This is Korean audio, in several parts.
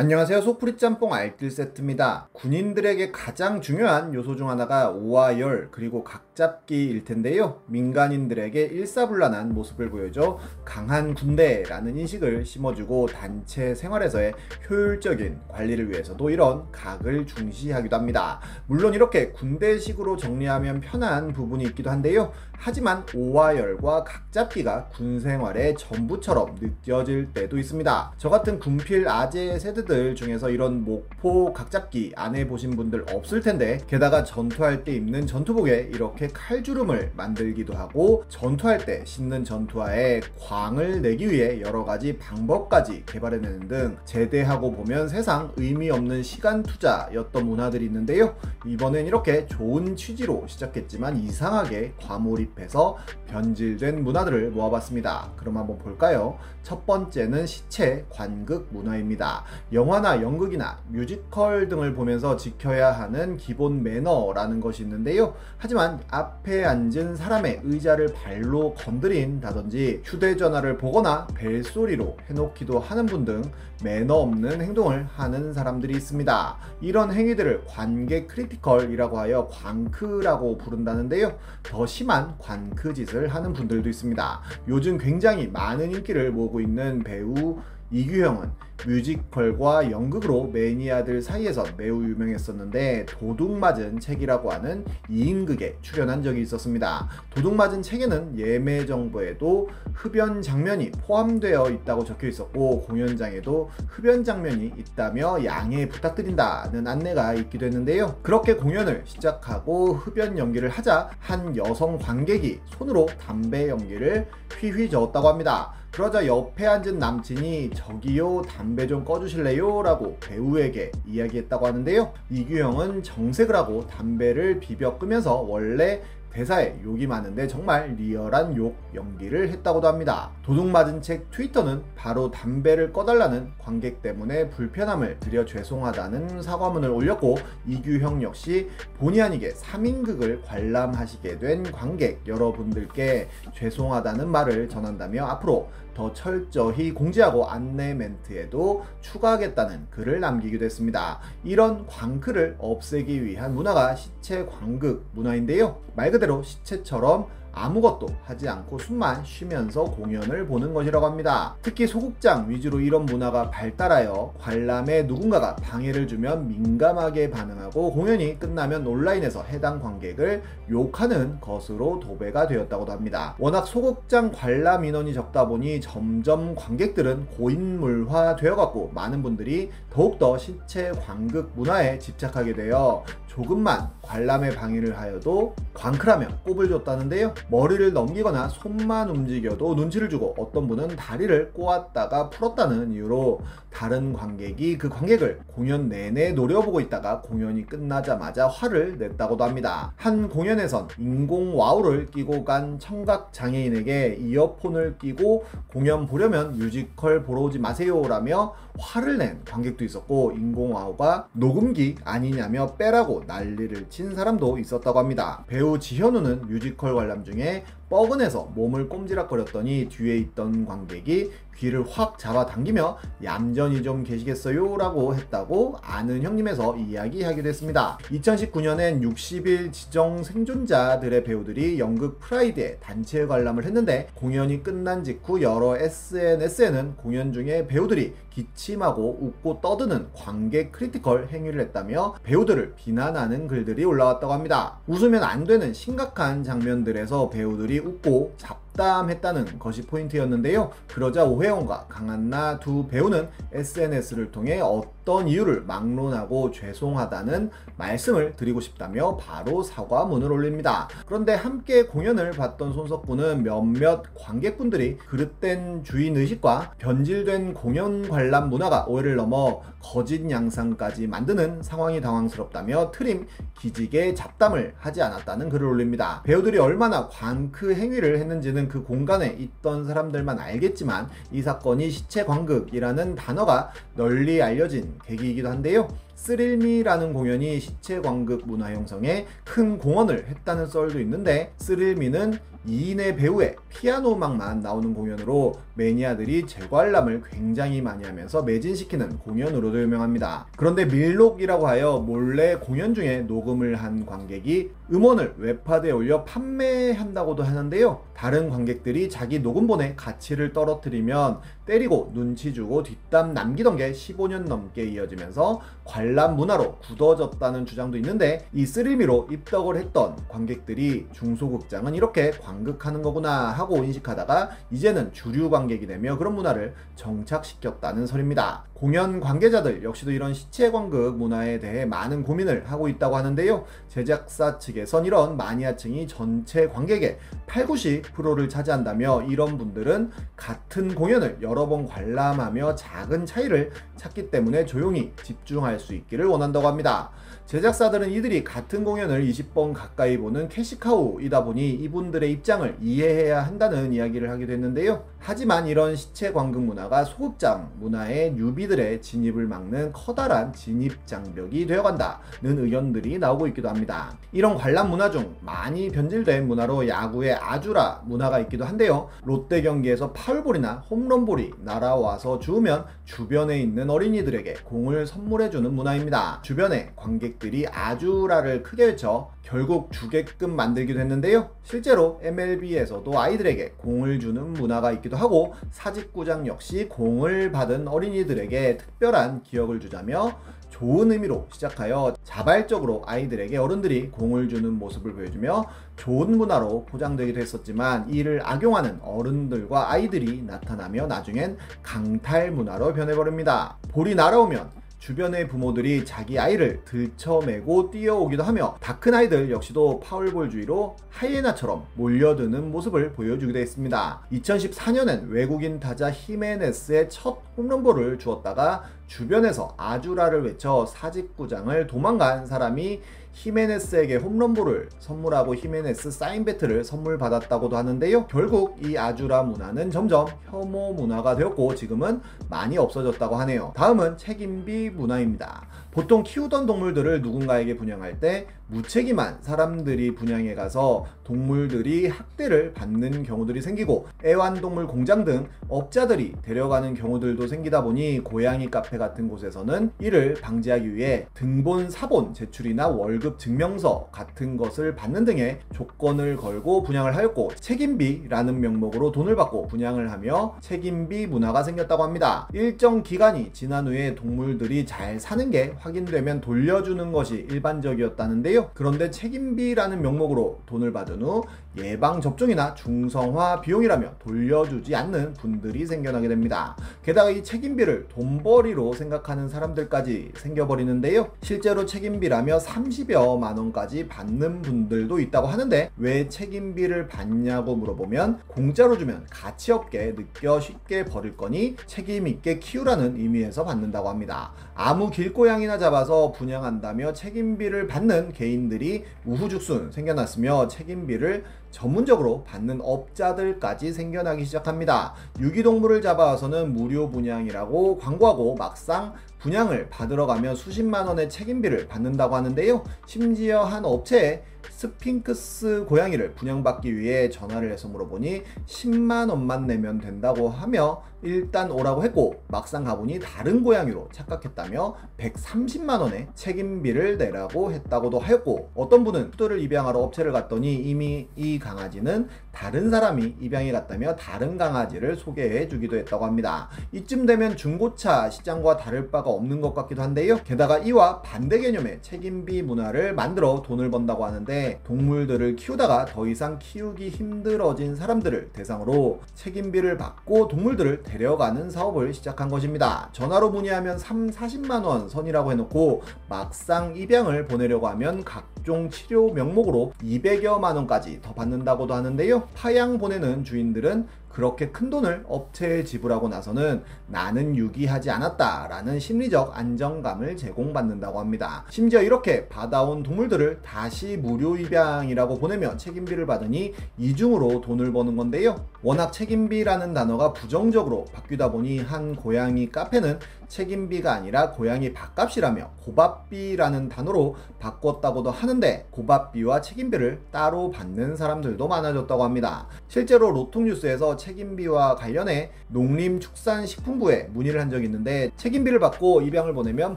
안녕하세요. 소프리 짬뽕 알뜰 세트입니다. 군인들에게 가장 중요한 요소 중 하나가 오와열 그리고 각잡기일 텐데요. 민간인들에게 일사불란한 모습을 보여줘 강한 군대라는 인식을 심어주고 단체 생활에서의 효율적인 관리를 위해서도 이런 각을 중시하기도 합니다. 물론 이렇게 군대식으로 정리하면 편한 부분이 있기도 한데요. 하지만 오와열과 각잡기가 군 생활의 전부처럼 느껴질 때도 있습니다. 저 같은 군필 아재 세대 밴드들 중에서 이런 목포 각잡기 안 해보신 분들 없을 텐데 게다가 전투할 때 입는 전투복에 이렇게 칼주름을 만들기도 하고 전투할 때 신는 전투화에 광을 내기 위해 여러 가지 방법까지 개발해내는 등 제대하고 보면 세상 의미 없는 시간 투자였던 문화들이 있는데요. 이번엔 이렇게 좋은 취지로 시작했지만 이상하게 과몰입해서 변질된 문화들을 모아봤습니다. 그럼 한번 볼까요? 첫 번째는 시체 관극 문화입니다. 영화나 연극이나 뮤지컬 등을 보면서 지켜야 하는 기본 매너라는 것이 있는데요. 하지만 앞에 앉은 사람의 의자를 발로 건드린다든지 휴대전화를 보거나 벨소리로 해놓기도 하는 분 등 매너 없는 행동을 하는 사람들이 있습니다. 이런 행위들을 관객 critical이라고 하여 관크라고 부른다는데요. 더 심한 관크 짓을 하는 분들도 있습니다. 요즘 굉장히 많은 인기를 모으고 있는 배우 이규형은 뮤지컬과 연극으로 매니아들 사이에서 매우 유명했었는데 도둑맞은 책이라고 하는 2인극에 출연한 적이 있었습니다. 도둑맞은 책에는 예매 정보에도 흡연 장면이 포함되어 있다고 적혀 있었고 공연장에도 흡연 장면이 있다며 양해 부탁드린다는 안내가 있기도 했는데요. 그렇게 공연을 시작하고 흡연 연기를 하자 한 여성 관객이 손으로 담배 연기를 휘휘 저었다고 합니다. 그러자 옆에 앉은 남친이 저기요 담배 좀 꺼주실래요? 라고 배우에게 이야기했다고 하는데요. 이규영은 정색을 하고 담배를 비벼 끄면서 원래 대사에 욕이 많은데 정말 리얼한 욕 연기를 했다고도 합니다. 도둑맞은 책 트위터는 바로 담배를 꺼달라는 관객 때문에 불편함을 드려 죄송하다는 사과문을 올렸고 이규형 역시 본의 아니게 3인극을 관람하시게 된 관객 여러분들께 죄송하다는 말을 전한다며 앞으로 더 철저히 공지하고 안내 멘트에도 추가하겠다는 글을 남기기도 했습니다. 이런 광크를 없애기 위한 문화가 시체 광극 문화인데요. 말 그대로 시체처럼 아무것도 하지 않고 숨만 쉬면서 공연을 보는 것이라고 합니다. 특히 소극장 위주로 이런 문화가 발달하여 관람에 누군가가 방해를 주면 민감하게 반응하고 공연이 끝나면 온라인에서 해당 관객을 욕하는 것으로 도배가 되었다고도 합니다. 워낙 소극장 관람 인원이 적다 보니 점점 관객들은 고인물화 되어갖고 많은 분들이 더욱더 신체 관극 문화에 집착하게 되어 조금만 관람에 방해를 하여도 광클하며 꼽을 줬다는데요. 머리를 넘기거나 손만 움직여도 눈치를 주고 어떤 분은 다리를 꼬았다가 풀었다는 이유로 다른 관객이 그 관객을 공연 내내 노려보고 있다가 공연이 끝나자마자 화를 냈다고도 합니다. 한 공연에선 인공 와우를 끼고 간 청각 장애인에게 이어폰을 끼고 공연 보려면 뮤지컬 보러 오지 마세요라며 화를 낸 관객도 있었고 인공 와우가 녹음기 아니냐며 빼라고 난리를 친 사람도 있었다고 합니다. 배우 지현우는 뮤지컬 관람 중에 뻐근해서 몸을 꼼지락거렸더니 뒤에 있던 관객이 귀를 확 잡아당기며 얌전히 좀 계시겠어요? 라고 했다고 아는 형님에서 이야기하기도 했습니다. 2019년엔 60일 지정 생존자들의 배우들이 연극 프라이드에 단체 관람을 했는데 공연이 끝난 직후 여러 SNS에는 공연 중에 배우들이 기침하고 웃고 떠드는 관객 critical 행위를 했다며 배우들을 비난하는 글들이 올라왔다고 합니다. 웃으면 안 되는 심각한 장면들에서 배우들이 웃고 잡 잡담했다는 것이 포인트였는데요. 그러자 오혜원과 강한나 두 배우는 SNS를 통해 어떤 이유를 막론하고 죄송하다는 말씀을 드리고 싶다며 바로 사과문을 올립니다. 그런데 함께 공연을 봤던 손석구는 몇몇 관객분들이 그릇된 주인의식과 변질된 공연 관람 문화가 오해를 넘어 거짓 양상까지 만드는 상황이 당황스럽다며 트림 기직에 잡담을 하지 않았다는 글을 올립니다. 배우들이 얼마나 광크 행위를 했는지는 그 공간에 있던 사람들만 알겠지만 이 사건이 시체 관극이라는 단어가 널리 알려진 계기이기도 한데요. 스릴미라는 공연이 시체 관극 문화 형성에 큰 공헌을 했다는 썰도 있는데 스릴미는 2인의 배우의 피아노 음악만 나오는 공연으로 매니아들이 재관람을 굉장히 많이 하면서 매진시키는 공연으로도 유명합니다. 그런데 밀록이라고 하여 몰래 공연 중에 녹음을 한 관객이 음원을 웹하드에 올려 판매한다고도 하는데요. 다른 관객들이 자기 녹음본의 가치를 떨어뜨리면 때리고 눈치 주고 뒷담 남기던 게 15년 넘게 이어지면서 관람 문화로 굳어졌다는 주장도 있는데 이 스릴미로 입덕을 했던 관객들이 중소극장은 이렇게 관극하는 거구나 하고 인식하다가 이제는 주류 관객이 되며 그런 문화를 정착시켰다는 설입니다. 공연 관계자들 역시도 이런 시체 관극 문화에 대해 많은 고민을 하고 있다고 하는데요. 제작사 측에선 이런 마니아층이 전체 관객의 8, 90%를 차지한다며 이런 분들은 같은 공연을 여러 번 관람하며 작은 차이를 찾기 때문에 조용히 집중할 수 있기를 원한다고 합니다. 제작사들은 이들이 같은 공연을 20번 가까이 보는 캐시카우이다 보니 이분들의 입장을 이해해야 한다는 이야기를 하기도 했는데요. 하지만 이런 시체 관극 문화가 소극장 문화의 뉴비들의 진입을 막는 커다란 진입 장벽이 되어간다는 의견들이 나오고 있기도 합니다. 이런 관람 문화 중 많이 변질된 문화로 야구의 아주라 문화가 있기도 한데요. 롯데 경기에서 파울볼이나 홈런볼이 날아와서 주우면 주변에 있는 어린이들에게 공을 선물해주는 문화 입니다. 주변에 관객들이 아주라를 크게 외쳐 결국 주게끔 만들기도 했는데요. 실제로 MLB에서도 아이들에게 공을 주는 문화가 있기도 하고 사직구장 역시 공을 받은 어린이들에게 특별한 기억을 주자며 좋은 의미로 시작하여 자발적으로 아이들에게 어른들이 공을 주는 모습을 보여주며 좋은 문화로 포장되기도 했었지만 이를 악용하는 어른들과 아이들이 나타나며 나중엔 강탈 문화로 변해버립니다. 볼이 날아오면 주변의 부모들이 자기 아이를 들쳐매고 뛰어오기도 하며 다 큰 아이들 역시도 파울볼주의로 하이에나처럼 몰려드는 모습을 보여주기도 했습니다. 2014년엔 외국인 타자 히메네스의 첫 홈런볼을 주었다가 주변에서 아주라를 외쳐 사직구장을 도망간 사람이 히메네스에게 홈런볼을 선물하고 히메네스 사인 배트를 선물 받았다고도 하는데요. 결국 이 아주라 문화는 점점 혐오 문화가 되었고 지금은 많이 없어졌다고 하네요. 다음은 책임비 문화입니다. 보통 키우던 동물들을 누군가에게 분양할 때 무책임한 사람들이 분양해 가서 동물들이 학대를 받는 경우들이 생기고 애완동물 공장 등 업자들이 데려가는 경우들도 생기다 보니 고양이 카페 같은 곳에서는 이를 방지하기 위해 등본 사본 제출이나 월급 증명서 같은 것을 받는 등의 조건을 걸고 분양을 하였고 책임비라는 명목으로 돈을 받고 분양을 하며 책임비 문화가 생겼다고 합니다. 일정 기간이 지난 후에 동물들이 잘 사는 게 확인되면 돌려주는 것이 일반적이었다는데요. 그런데 책임비라는 명목으로 돈을 받은 후 예방 접종이나 중성화 비용이라며 돌려주지 않는 분들이 생겨나게 됩니다. 게다가 이 책임비를 돈벌이로 생각하는 사람들까지 생겨버리는데요. 실제로 책임비라며 30여만 원까지 받는 분들도 있다고 하는데 왜 책임비를 받냐고 물어보면 공짜로 주면 가치 없게 느껴 쉽게 버릴 거니 책임 있게 키우라는 의미에서 받는다고 합니다. 아무 길고양이나 잡아서 분양한다며 책임비를 받는 개인들이 우후죽순 생겨났으며 책임비를 전문적으로 받는 업자들까지 생겨나기 시작합니다. 유기동물을 잡아와서는 무료 분양이라고 광고하고 막상 분양을 받으러 가면 수십만 원의 책임비를 받는다고 하는데요. 심지어 한 업체에 스핑크스 고양이를 분양받기 위해 전화를 해서 물어보니 10만 원만 내면 된다고 하며 일단 오라고 했고 막상 가보니 다른 고양이로 착각했다며 130만 원의 책임비를 내라고 했다고도 하였고 어떤 분은 푸들을 입양하러 업체를 갔더니 이미 이 강아지는 다른 사람이 입양해 갔다며 다른 강아지를 소개해 주기도 했다고 합니다. 이쯤 되면 중고차 시장과 다를 바가 없는 것 같기도 한데요. 게다가 이와 반대 개념의 책임비 문화를 만들어 돈을 번다고 하는데 동물들을 키우다가 더 이상 키우기 힘들어진 사람들을 대상으로 책임비를 받고 동물들을 데려가는 사업을 시작한 것입니다. 전화로 문의하면 3, 40만 원 선이라고 해놓고 막상 입양을 보내려고 하면 각종 치료 명목으로 200여만 원까지 더 받는다고도 하는데요. 파양 보내는 주인들은 그렇게 큰 돈을 업체에 지불하고 나서는 나는 유기하지 않았다라는 심리적 안정감을 제공받는다고 합니다. 심지어 이렇게 받아온 동물들을 다시 무료 입양이라고 보내며 책임비를 받으니 이중으로 돈을 버는 건데요. 워낙 책임비라는 단어가 부정적으로 바뀌다 보니 한 고양이 카페는 책임비가 아니라 고양이 밥값이라며 고밥비라는 단어로 바꿨다고도 하는데 고밥비와 책임비를 따로 받는 사람들도 많아졌다고 합니다. 실제로 로통뉴스에서 책임비와 관련해 농림축산식품부에 문의를 한 적이 있는데 책임비를 받고 입양을 보내면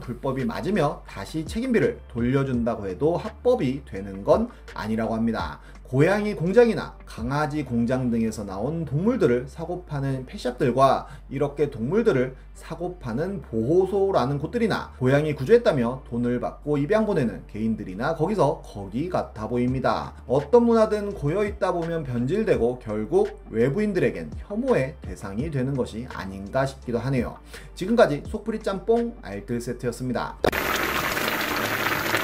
불법이 맞으며 다시 책임비를 돌려준다고 해도 합법이 되는 건 아니라고 합니다. 고양이 공장이나 강아지 공장 등에서 나온 동물들을 사고 파는 펫샵들과 이렇게 동물들을 사고 파는 보호소라는 곳들이나 고양이 구조했다며 돈을 받고 입양 보내는 개인들이나 거기서 거기 같아 보입니다. 어떤 문화든 고여 있다 보면 변질되고 결국 외부인들에겐 혐오의 대상이 되는 것이 아닌가 싶기도 하네요. 지금까지 속풀이 짬뽕 알뜰 세트였습니다.